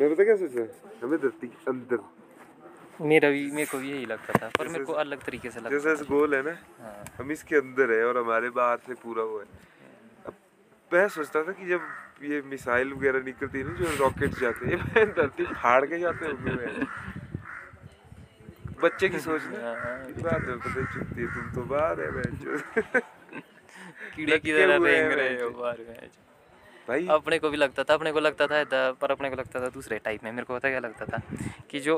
मैं पता क्या सोचा हमें धरती के अंदर। मेरा भी मेरे को भी यही लगता था पर मेरे को अलग तरीके से लगता जैसे गोल है ना हाँ। हम इसके अंदर है और हमारे बाहर से पूरा वो है। अब मैं सोचता था कि जब ये मिसाइल वगैरह निकलती है ना जो रॉकेट जाते हैं धरती फाड़ के जाते मैं बच्चे की सोच ना। हाँ। बात है पता चुपती है तुम तो बाहर है कीड़े की तरह रेंग रहे हो बाहर में भाई। अपने को भी लगता था अपने को लगता था पर अपने को लगता था दूसरे टाइप में। मेरे को पता क्या लगता था कि जो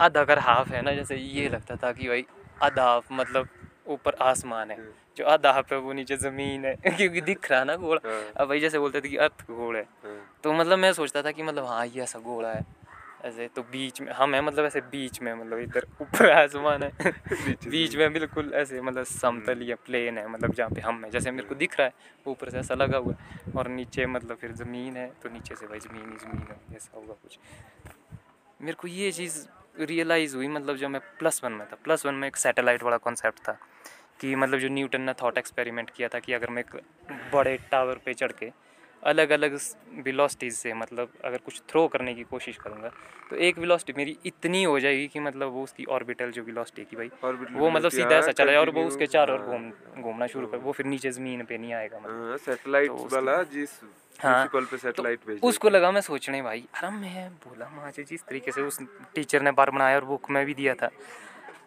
आधा अगर हाफ़ है ना जैसे ये लगता था कि भाई आधा हाफ़ मतलब ऊपर आसमान है। जो आधा हाफ़ है वो नीचे ज़मीन है। क्योंकि दिख रहा ना गोला हाँ। अब भाई जैसे बोलते थे कि अर्थ गोल है। हाँ, तो मतलब मैं सोचता था कि मतलब हाँ ये ऐसा गोला है। ऐसे तो बीच में हम हैं मतलब ऐसे बीच में मतलब इधर ऊपर आसमान है। बीच में बिल्कुल ऐसे मतलब समतल या प्लेन है मतलब जहाँ पे हम हैं। जैसे मेरे को दिख रहा है ऊपर से ऐसा लगा हुआ है और नीचे मतलब फिर ज़मीन है तो नीचे से भाई ज़मीन ही ज़मीन है ऐसा होगा कुछ। मेरे को ये चीज़ रियलाइज़ हुई मतलब जब मैं प्लस वन में था। प्लस वन में एक सैटेलाइट वाला कॉन्सेप्ट था कि मतलब जो न्यूटन ने थॉट एक्सपेरिमेंट किया था कि अगर मैं एक बड़े टावर पे चढ़ के अलग अलग वेलोसिटीज़ से मतलब अगर कुछ थ्रो करने की कोशिश करूँगा तो एक वेलोसिटी मेरी इतनी हो जाएगी कि मतलब वो उसकी ऑर्बिटल जो वेलोसिटी की भाई वो मतलब सीधा ऐसा हाँ, चला जाए और वो उसके चार ओर हाँ, घूम घूमना शुरू कर वो फिर नीचे ज़मीन पे नहीं आएगा मतलब। हाँ सैटेलाइट तो वाला जिस हाँ, पे सैटेलाइट तो उसको लगा मैं सोचने भाई अरे मैं बोला मुझे जिस तरीके से उस टीचर ने बार बनाया और बुक में भी दिया था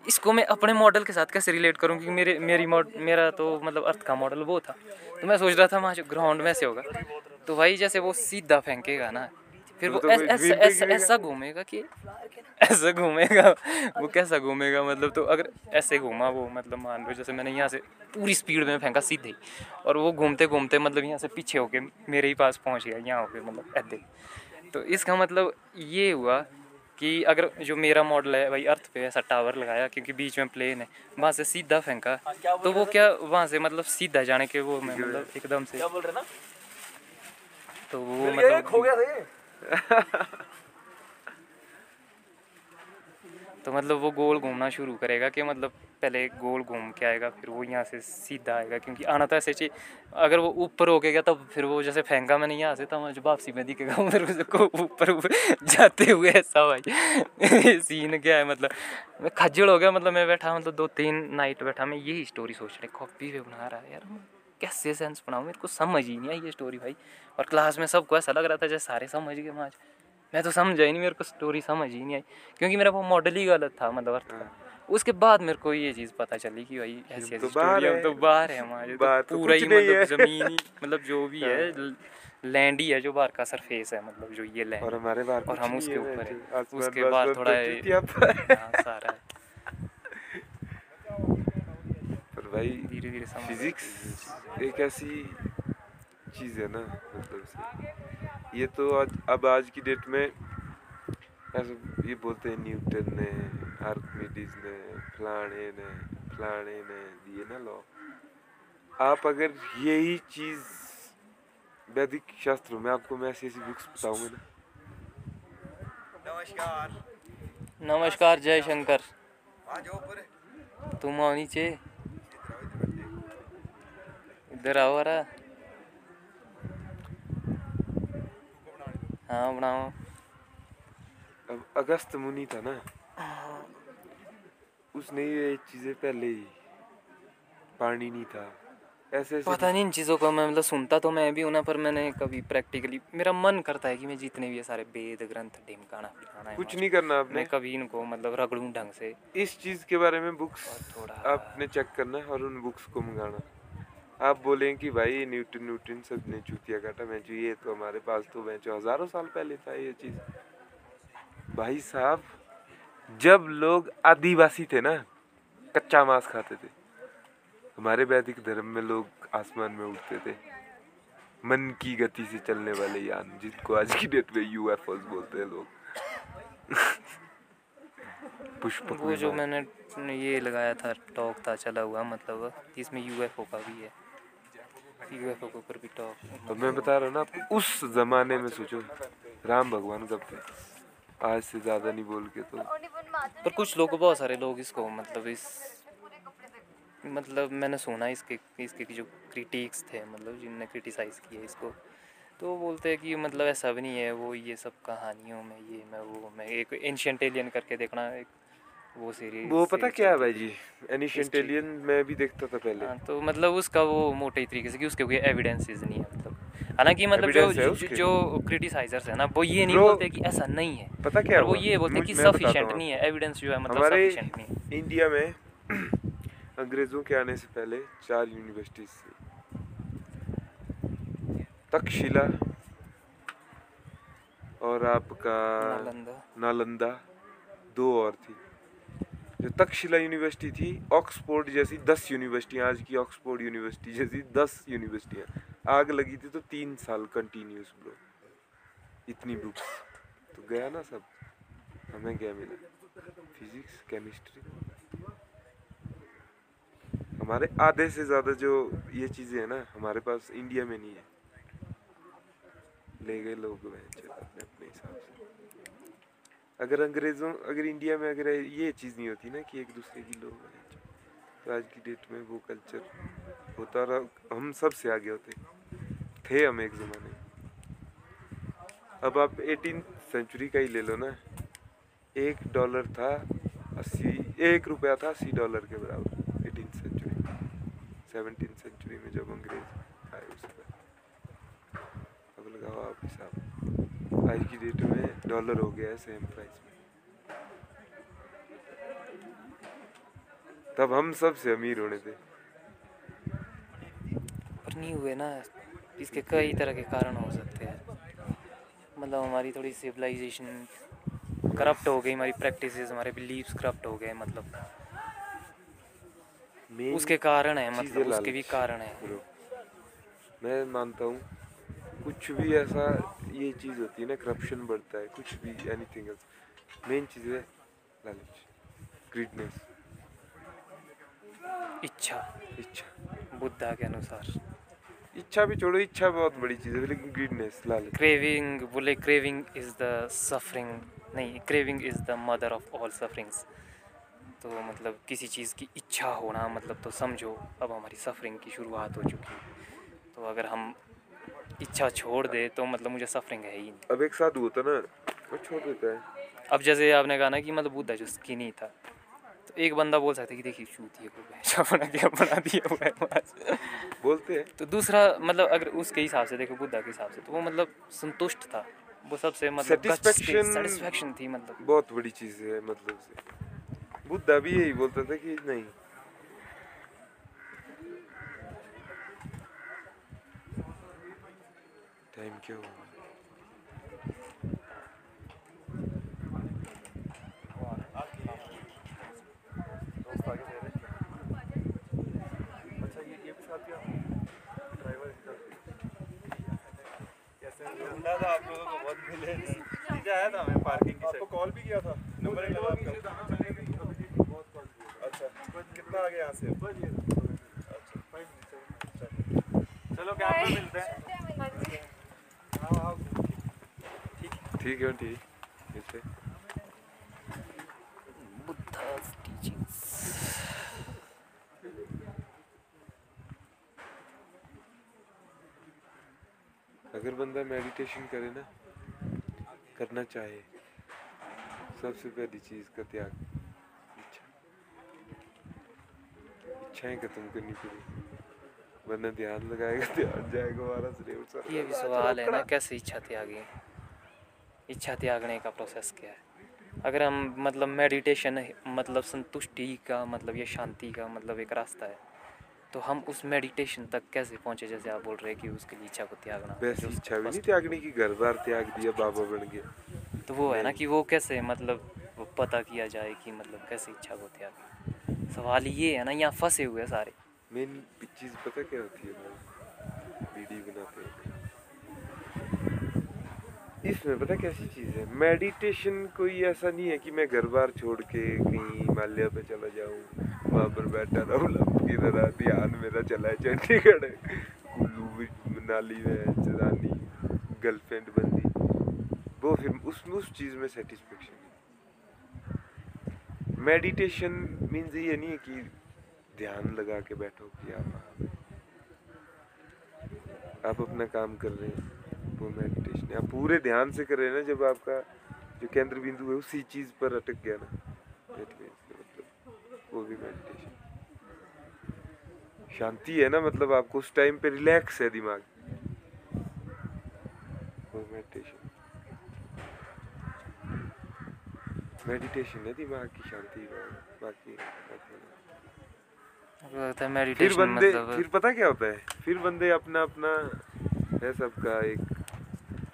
इसको मैं अपने मॉडल के साथ कैसे रिलेट करूँ? क्योंकि मेरे मेरी मेरा तो मतलब अर्थ का मॉडल वो था। तो मैं सोच रहा था वहाँ ग्राउंड में ऐसे होगा। तो भाई जैसे वो सीधा फेंकेगा ना फिर वो तो ऐस- ऐसा घूमेगा कि ऐसा घूमेगा वो कैसा घूमेगा मतलब तो अगर ऐसे घूमा वो मतलब मान लो जैसे मैंने यहाँ से पूरी स्पीड में फेंका सीधे ही और वो घूमते घूमते मतलब यहाँ से पीछे होके मेरे ही पास पहुँच गया यहाँ होके मतलब ऐसे तो इसका मतलब ये हुआ कि अगर जो मेरा मॉडल है भाई अर्थ पे ऐसा टावर लगाया क्योंकि बीच में प्लेन है वहाँ से सीधा फेंका। तो वो क्या वहाँ से मतलब सीधा जाने के वो मैं मतलब एकदम से क्या बोल रहे ना? तो वो मतलब खो गया था ये। तो मतलब वो गोल घूमना शुरू करेगा कि मतलब पहले गोल घूम के आएगा, फिर वो यहाँ से सीधा आएगा, क्योंकि आना तो ऐसे चाहिए अगर वो ऊपर होके गया तब फिर वो जैसे फेंका मैंने यहाँ से तब मुझे वापसी में दिखेगा उधर उसको ऊपर ऊपर जाते हुए ऐसा भाई, सीन क्या है मतलब। मैं खज्जल हो गया मतलब मैं बैठा मतलब दो तीन नाइट बैठा, मैं यही स्टोरी सोच रही कॉपी पे बना रहा है, यार कैसे सेंस बनाऊँ, मेरे को समझ ही नहीं आई ये स्टोरी भाई। और क्लास में सबको ऐसा लग रहा था जैसे सारे समझ गए आज मैं तो समझा ही नहीं मेरे को स्टोरी समझ ही नहीं आई क्योंकि मेरा वो मॉडल ही गलत था मतलब अर्थ का। उसके बाद मेरे को ये चीज़ पता चली कि भाई ऐसी ऐसी स्टोरी हम है। तो बाहर है हमारे तो तो पूरा ही मतलब ज़मीन मतलब जो भी है लैंड ही है जो बाहर का सरफेस है मतलब जो ये लैंड और हमारे बाहर और हम उसके ऊपर है। उसके बाद थोड़ा। हाँ, सारा है। पर भाई धीरे धीरे फिजिक्स एक ऐसी चीज़ है ना मतलब ये तो आज अब आज की डेट में ऐसे ये बोलते हैं न्यूटन ने आर्किमिडीज ने फलाने ने फलाने ने दिए ना लॉ आप अगर यही चीज़ वैदिक शास्त्रों में आपको मैं ऐसी ऐसी बुक्स बताऊँगा ना। नमस्कार। नमस्कार जय शंकर। तुम आओ नीचे। इधर आओ रहा हाँ बनाओ। अब अगस्त मुनि था ना। उसने ये चीज़ें पहले ही पानी नहीं था। ऐसे ऐसे पता नहीं इन चीज़ों को मैं मतलब सुनता तो मैं भी हूँ ना पर मैंने कभी प्रैक्टिकली मेरा मन करता है कि मैं जितने भी ये सारे वेद ग्रंथ ढिमकाना फिकाना कुछ नहीं करना आपने। मैं कभी इनको मतलब रगड़ूं ढंग से। इस चीज़ के बारे में बुक्स थोड़ा आपने चेक करना है और उन बुक्स को मंगाना। आप बोलें कि भाई न्यूटन न्यूटन सबने चूतिया काटा। मैं ये तो हमारे पास तो मैं हज़ारों साल पहले था ये चीज़। भाई साहब, जब लोग आदिवासी थे ना, कच्चा मांस खाते थे, हमारे वैदिक धर्म में लोग आसमान में उठते थे। मन की गति से चलने वाले यान, जिसको आज की डेट में यूएफओस बोलते हैं लोग। पुष्पक वो जो मैंने ये लगाया था टॉक था चला हुआ मतलब इसमें यूएफओ का भी है। यूएफओ के ऊपर भी टॉक। तो मैं बता रहा हूँ ना उस जमाने में सोचो राम भगवान कब थे आज से ज़्यादा नहीं बोल के तो। पर कुछ लोग बहुत सारे लोग इसको मतलब इस मतलब मैंने सुना इसके इसके जो क्रिटिक्स थे मतलब जिनने क्रिटिसाइज किया इसको तो वो बोलते हैं कि मतलब ऐसा भी नहीं है वो ये सब कहानियों में ये मैं वो मैं एक एंशियंट एलियन करके देखना एक वो सीरीज़ वो पता क्या है भाई जी? History. एलियन मैं भी देखता था पहले। हाँ तो मतलब उसका वो मोटे तरीके से कि उसके कोई एविडेंसेस नहीं है मतलब। हालाँकि मतलब जो जो, जो क्रिटिसाइजर्स है ना वो ये नहीं बोलते कि ऐसा नहीं है। पता क्या वो ये बोलते कि सफिशिएंट नहीं है एविडेंस जो है मतलब सफिशिएंट नहीं है। इंडिया में अंग्रेज़ों के आने से पहले चार यूनिवर्सिटीज थी। तक्षशिला और आपका नालंदा। नालंदा दो और थी। जो तक्षशिला यूनिवर्सिटी थी, ऑक्सफोर्ड जैसी दस यूनिवर्सिटियाँ, आज की ऑक्सफोर्ड यूनिवर्सिटी जैसी दस यूनिवर्सिटियाँ। आग लगी थी तो तीन साल कंटिन्यूस ब्रो इतनी बुक्स तो गया ना सब? हमें क्या मिला? फिजिक्स केमिस्ट्री हमारे आधे से ज़्यादा जो ये चीज़ें हैं ना, हमारे पास इंडिया में नहीं है। ले गए लोग अपने अपने हिसाब से। अगर अंग्रेज़ों, अगर इंडिया में अगर ये चीज़ नहीं होती ना कि एक दूसरे की लोग तो आज की डेट में वो कल्चर होता रहा। हम सबसे आगे होते। थे हम एक ज़माने। अब आप एटीन सेंचुरी का ही ले लो ना। एक डॉलर था अस्सी, एक रुपया था अस्सी डॉलर के बराबर एटीन सेंचुरी सेवनटीन सेंचुरी में जब अंग्रेज़ आए उस पर अब लगाओ आप हिसाब। आज की डेट में डॉलर हो गया है सेम प्राइस में। तब हम सबसे अमीर होने थे। पर नहीं हुए ना इसके कई तरह के कारण हो सकते हैं। मतलब हमारी थोड़ी सिविलाइजेशन करप्ट हो गई हमारी प्रैक्टिसेस हमारे बिलीव्स करप्ट हो गए मतलब। उसके कारण है मतलब उसके भी कारण है। मैं मानता हूँ कुछ भी ऐसा ये चीज़ होती है ना करप्शन बढ़ता है कुछ भी एनीथिंग एल्स मेन चीज़ है लालच ग्रीडनेस इच्छा। इच्छा। बुद्धा के अनुसार। इच्छा भी छोड़ो इच्छा बहुत बड़ी चीज़ है लेकिन ग्रीडनेस लालच क्रेविंग बोले क्रेविंग इज़ द सफरिंग नहीं craving is the mother of all sufferings तो मतलब किसी चीज़ की इच्छा होना मतलब तो समझो अब हमारी सफरिंग की शुरुआत हो चुकी है। तो अगर हम इच्छा छोड़ दे तो मतलब मुझे सफरिंग है ही नहीं। अब एक साधु होता ना वो छोड़ देता है। अब जैसे आपने कहा ना कि मतलब बुद्धा जो स्किनी था तो एक बंदा बोल सकता है कि देखिए चूतिए को भैंसा बना दिया बना दिया हुआ है बोलते हैं। तो दूसरा मतलब अगर उसके हिसाब से देखो बुद्धा के हिसाब से तो वो मतलब संतुष्ट था। वो सबसे मतलब सेटिस्फेक्शन थी मतलब। बहुत बड़ी चीज़ है मतलब से। बुद्धा भी यही बोलता था कि नहीं टाइम क्या हुआ अच्छा ये ये भी साथ दिया ड्राइवर कैसे आप लोगों को बहुत मिले नीचे आया था मैं पार्किंग की आपको कॉल भी किया था? नंबर एक लगा आपका। अच्छा कितना आ गया यहाँ से? अच्छा चलो में मिलते हैं हाँ हाँ ठीक है ठीक। teachings अगर बंदा मेडिटेशन करे ना करना चाहे सबसे पहली चीज़ का त्याग इच्छा। इच्छाएँ खत्म करनी पड़ी वरना ध्यान लगाएगा ध्यान जाएगा हमारा ये भी सवाल है ना कैसे इच्छा त्यागी? इच्छा त्यागने का प्रोसेस क्या है। अगर हम मतलब मेडिटेशन मतलब संतुष्टि का मतलब ये शांति का मतलब एक रास्ता है तो हम उस मेडिटेशन तक कैसे पहुँचे? जैसे आप बोल रहे हैं कि उसके लिए इच्छा को त्यागना वैसी इच्छा भी नहीं त्यागने की घर बार त्याग दिया बाबा बन गया। तो वो है ना कि वो कैसे मतलब वो पता किया जाए कि मतलब कैसे इच्छा को त्याग। सवाल ये है ना यहाँ फंसे हुए सारे। मेन चीज़ पता क्या होती है इसमें पता कैसी चीज़ है? मेडिटेशन कोई ऐसा नहीं है कि मैं घर बार छोड़ के कहीं हिमालय पे चला जाऊँ, वहाँ पर बैठा रहूँ, लंब तरह ध्यान मेरा चला है, चंडीगढ़। कुल्लू, मनाली में चरानी गर्लफ्रेंड बंदी। वो फिर उस उस चीज़ में सेटिस्फेक्शन मेडिटेशन मीन्स ये नहीं है कि ध्यान लगा के बैठो कि आप आप अपना काम कर रहे हैं। वो मेडिटेशन आप पूरे ध्यान से कर ना जब आपका जो केंद्र बिंदु है उसी चीज़ पर अटक गया ना। मतलब वो भी मेडिटेशन शांति है ना मतलब आपको उस टाइम पे रिलैक्स है दिमाग। वो मेडिटेशन मेडिटेशन है दिमाग की शांति बाकी फिर बंदे मतलब फिर पता क्या होता है? फिर बंदे अपना अपना है सबका एक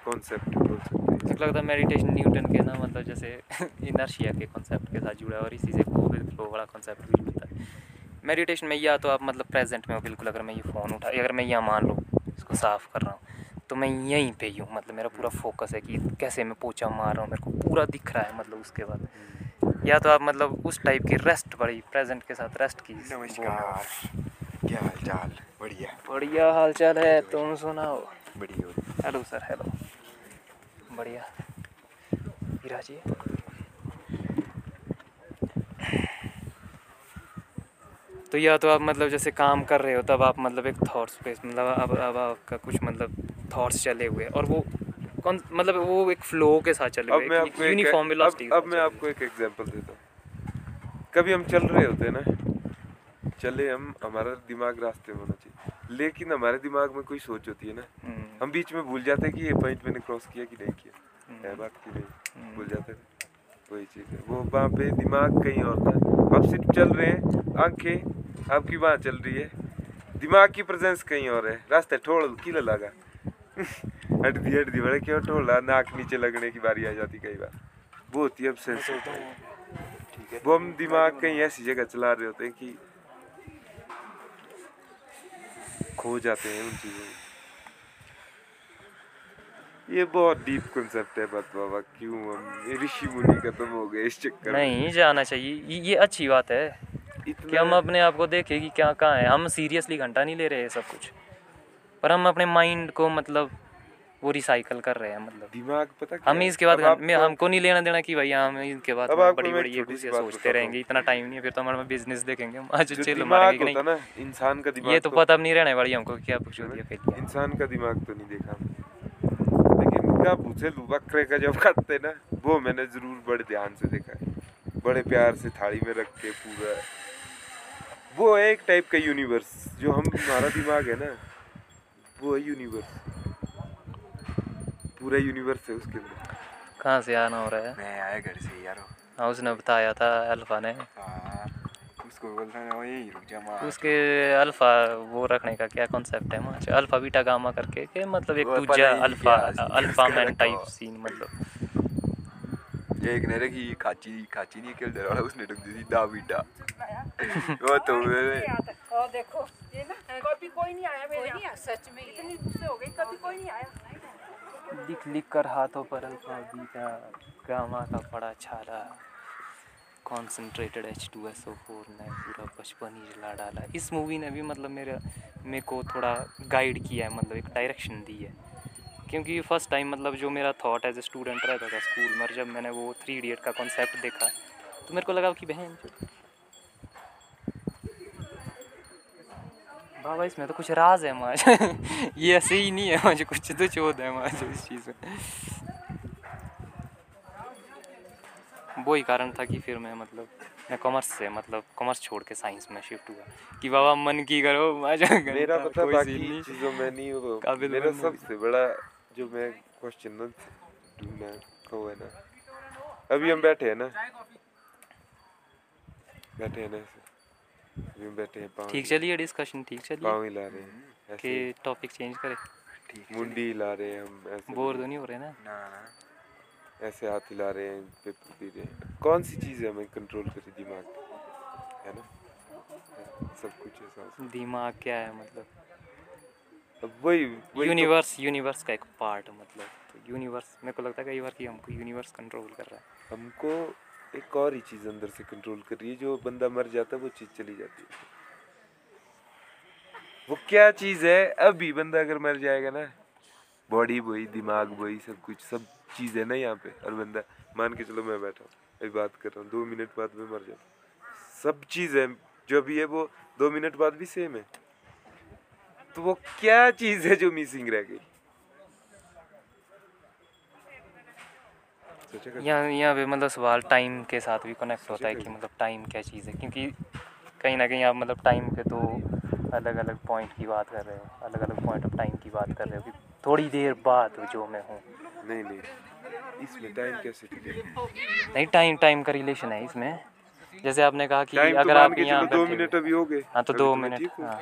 कॉन्सेप्ट बोल सकते हैं मुझे लगता है मेडिटेशन न्यूटन के ना मतलब जैसे इनर्शिया के कॉन्सेप्ट के साथ जुड़ा है और इसी से कोविड फ्लो वाला कॉन्सेप्ट भी मिलता है। मेडिटेशन में या तो आप मतलब प्रेजेंट में हो बिल्कुल अगर मैं ये फ़ोन उठा अगर मैं यहाँ मान लो इसको साफ़ कर रहा हूँ तो मैं यहीं पे ही हूँ मतलब मेरा पूरा फोकस है कि कैसे मैं पोछा मार रहा हूँ मेरे को पूरा दिख रहा है मतलब उसके बाद। या तो आप मतलब उस टाइप की रेस्ट बड़ी प्रेजेंट के साथ रेस्ट की नमस्कार। क्या हाल चाल बढ़िया। बढ़िया हाल चाल है तुम सुनाओ। बढ़िया हेलो सर हेलो बढ़िया। हीरा जी। तो या तो आप मतलब जैसे काम कर रहे हो तब आप मतलब एक थॉट्स पे मतलब अब अब आपका कुछ मतलब थॉट्स चले हुए और वो कौन मतलब वो एक फ्लो के साथ चले अब मैं आपको एक यूनिफॉर्म अब, अब मैं आपको एक एग्जांपल देता हूँ। कभी हम चल रहे होते हैं ना चले हम हमारा दिमाग रास्ते में होना चाहिए। लेकिन हमारे दिमाग में कोई सोच होती है ना। हम्म, हम बीच में भूल जाते हैं कि ये पॉइंट मैंने क्रॉस किया कि नहीं किया। है हम्म, बात की नहीं? हम्म। भूल जाते हैं। वही चीज़ है। वो वहाँ पे दिमाग कहीं और था। आप सिर्फ़ चल रहे हैं आँखें आपकी वहाँ चल रही है। दिमाग की प्रेजेंस कहीं और है। रास्ते ठोड़ किला लगा। हट दी हट दी बड़े क्यों ठोड़ा नाक नीचे लगने की बारी आ जाती कई बार। वो होती है obsession। ठीक है। वो हम दिमाग कहीं ऐसी जगह चला रहे होते हैं कि खो जाते हैं उन चीज़ों में। ये बहुत डीप कंसेप्ट है बात बाबा क्यों हम ऋषि मुनि खत्म हो गए इस चक्कर नहीं जाना चाहिए। ये- अच्छी बात है कि हम अपने आप को देखें कि क्या कहाँ है। हम सीरियसली घंटा नहीं ले रहे हैं सब कुछ। पर हम अपने माइंड को मतलब वो रिसाइकल कर रहे हैं मतलब। दिमाग पता क्या हम है? इसके बाद मैं हमको नहीं लेना देना कि भाई हम इसके बाद बड़ी बड़ी ये बात सोचते रहेंगे इतना टाइम नहीं है फिर तो हमारे बिज़नेस देखेंगे हम। आज चिल मारेंगे नहीं इंसान का दिमाग ये तो पता भी नहीं रहने वाली हमको क्या हो फिर इंसान का दिमाग तो नहीं देखा। लेकिन इनका भूसे बकरे का जब काटते ना वो मैंने ज़रूर बड़े ध्यान से देखा है। बड़े प्यार से थाली में रख के पूरा। वो एक टाइप का यूनिवर्स जो हम हमारा दिमाग है ना वो है यूनिवर्स पूरा यूनिवर्स है उसके अंदर कहाँ से आना हो रहा है? मैं आया घर से यार। हाँ उसने बताया था अल्फ़ा ने। हाँ उसको बोलता है यही रुक जा उसके अल्फ़ा वो रखने का क्या कॉन्सेप्ट है? वहाँ अल्फ़ा बीटा गामा करके के मतलब एक दूजा alpha alpha man type scene मतलब। एक ने रखी खाची खाची नहीं खेल रहा उसने रख दी थी दा बीटा। वो तो देखो ये ना कभी कोई नहीं आया मेरे सच में इतनी गुस्से हो गई कभी कोई नहीं आया। लिख लिख कर हाथों पर अल्फ़ा, बीटा, गामा का पड़ा छाला। Concentrated H two S O four ने पूरा बचपन ही जला डाला। इस मूवी ने भी मतलब मेरे मेरे को थोड़ा गाइड किया है मतलब एक डायरेक्शन दी है। क्योंकि फ़र्स्ट टाइम मतलब जो मेरा थॉट एज ए स्टूडेंट रहता था स्कूल में जब मैंने वो थ्री इडियट का कॉन्सेप्ट देखा तो मेरे को लगा कि बहन बाबा इसमें तो कुछ राज है माज ये ऐसे ही नहीं है मुझे कुछ तो चोद है माज इस चीज़ में वो ही कारण था कि फिर मैं मतलब मैं कॉमर्स से मतलब कॉमर्स छोड़ के साइंस में शिफ्ट हुआ कि बाबा मन की करो माजा मेरा पता बाकी चीज़ों में नहीं वो मेरा सबसे बड़ा जो मैं क्वेश्चन ढूंढना को है ना अभी हम बैठे हैं ना बैठे हैं ना हम बैठे हैं ठीक चलिए डिस्कशन ठीक चलिए। पाँव हिला रहे हैं कि टॉपिक चेंज करें। ठीक मुंडी हिला रहे हैं हम ऐसे बोर तो नहीं हो रहे ना? ना। ना ऐसे हाथ हिला रहे हैं पेपर पी रहे हैं। कौन सी चीज़ है हमें कंट्रोल करे दिमाग? है ना? सब कुछ ऐसा दिमाग क्या है मतलब? अब वही वही तो- यूनिवर्स यूनिवर्स का एक पार्ट मतलब। तो यूनिवर्स मेरे को लगता है कई बार कि हमको यूनिवर्स कंट्रोल कर रहा है। हमको एक और ही चीज़ अंदर से कंट्रोल कर रही है, जो बंदा मर जाता है, वो चीज़ चली जाती है। वो क्या चीज़ है? अभी बंदा अगर मर जाएगा ना बॉडी वही, दिमाग वही, सब कुछ, सब चीज़ है ना यहाँ पे। और बंदा मान के चलो मैं बैठा हूँ, अभी बात कर रहा हूँ, दो मिनट बाद मैं मर जाता सब चीज़ है, जो भी है, वो दो मिनट बाद भी सेम है। तो वो क्या चीज़ है जो मिसिंग रह गई सोचा कर यहाँ यहाँ पे मतलब सवाल टाइम के साथ भी कनेक्ट होता है कि मतलब टाइम क्या चीज़ है क्योंकि कहीं ना कहीं आप मतलब टाइम के दो अलग अलग पॉइंट की बात कर रहे हो अलग अलग पॉइंट ऑफ़ टाइम की बात कर रहे हो कि थोड़ी देर बाद जो मैं हूँ। नहीं नहीं इसमें टाइम कैसे नहीं टाइम टाइम का रिलेशन है इसमें। जैसे आपने कहा कि तो अगर आप यहाँ दो मिनट अभी हो गए। हाँ तो दो मिनट हाँ।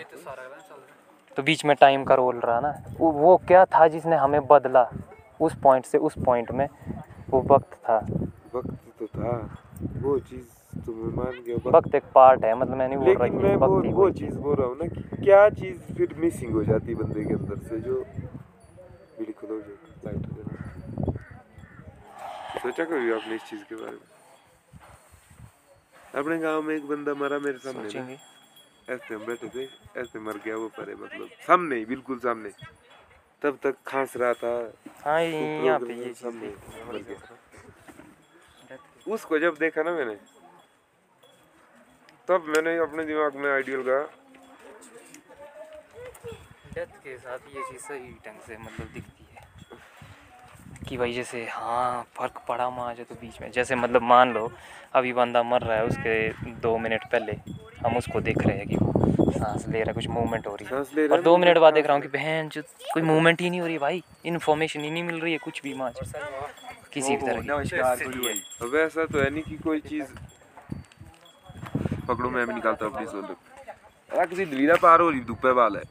तो बीच में टाइम का रोल रहा ना। वो क्या था जिसने हमें बदला? उस पॉइंट से उस पॉइंट में वो वक्त था। वक्त तो था। वो चीज़ तो मान गया वक्त एक पार्ट है मतलब मैं नहीं बोल रहा लेकिन कि मैं वो वक्त वो चीज़ बोल रहा हूँ ना कि क्या चीज़ फिर मिसिंग हो जाती बंदे के अंदर से जो बिल्कुल हो हो। जाती सोचा कभी आपने इस चीज़ के बारे में? अपने गाँव में एक बंदा मरा मेरे सामने ऐसे हम बैठे थे ऐसे मर गया वो परे मतलब सामने बिल्कुल सामने। तब तक खांस रहा था। हाँ ये- यहाँ पे ये में चीज़ उसको जब देखा ना मैंने तब मैंने अपने दिमाग में आइडियल का डेथ के साथ ये चीज़ सही ढंग से मतलब दिखती है। कि भाई जैसे हाँ फ़र्क पड़ा माज तो बीच में। जैसे मतलब मान लो अभी बंदा मर रहा है उसके दो मिनट पहले। हम उसको देख रहे हैं कि वो सांस ले रहा है कुछ मूवमेंट हो रही है। और दो मिनट बाद देख रहा हूँ कि बहन जो कोई मूवमेंट ही नहीं हो रही भाई। इन्फॉर्मेशन ही नहीं मिल रही है कुछ भी माज किसी भी तरह की। ऐसा तो है नहीं कि कोई चीज़ पकड़ो मैं भी निकालता हूँ अपनी सोलर अरे किसी दलीला पार हो रही धुप्पे वाल है।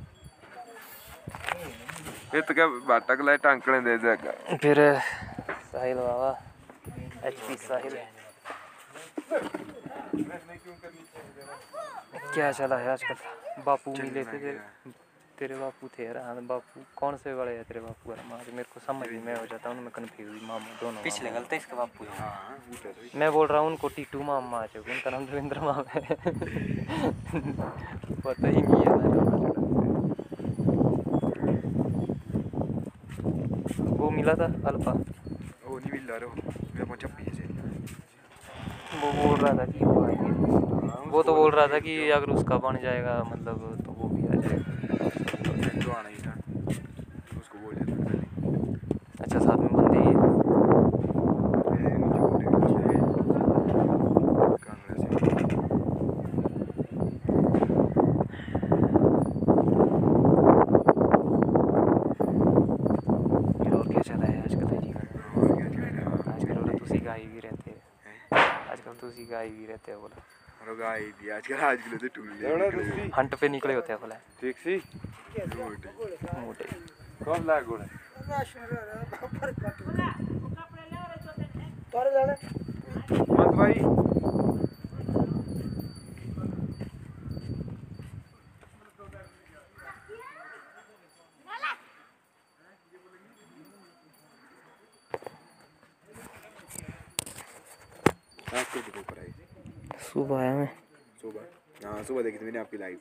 ये तो क्या बाटा कला टांकने दे जाएगा फिर साहिल बाबा एच पी साहिल। क्या चला है आजकल? बापू मिले थे तेरे तेरे बापू थे यार हाँ बापू। कौन से बड़े हैं तेरे बापू? यार मार मेरे को समझ ही मैं हो जाता हूँ मैं कंफ्यूज मामा दोनों पिछले गलते इसके बापू मैं बोल रहा हूँ उनको टीटू मामा आ चुके उनका नाम रविंद्र मामा है। पता ही नहीं है तो वो मिला था अल्फ़ा? ओ नहीं मिल रहा मेरा पहुँचा पीछे वो बोल रहा था कि वो आएँगे। वो तो बोल रहा था कि अगर उसका बन जाएगा मतलब तो वो भी आ जाएगा। तो आना ही था उसको बोल देता पहले अच्छा साथ में बंदे ही हैं। फिर और क्या चला है आजकल है जीवन आजकल बोला तुसी गाय भी रहते हैं आजकल तुसी गाय भी रहते हैं बोला और गाय भी आजकल आजकल तो टूल ले हंट पे निकले होते हैं बोला ठीक सी मोटे कौन लाग गोड़ा मत भाई सुबह आया मैं। सुबह। हाँ सुबह देखी थी मैंने आपकी लाइव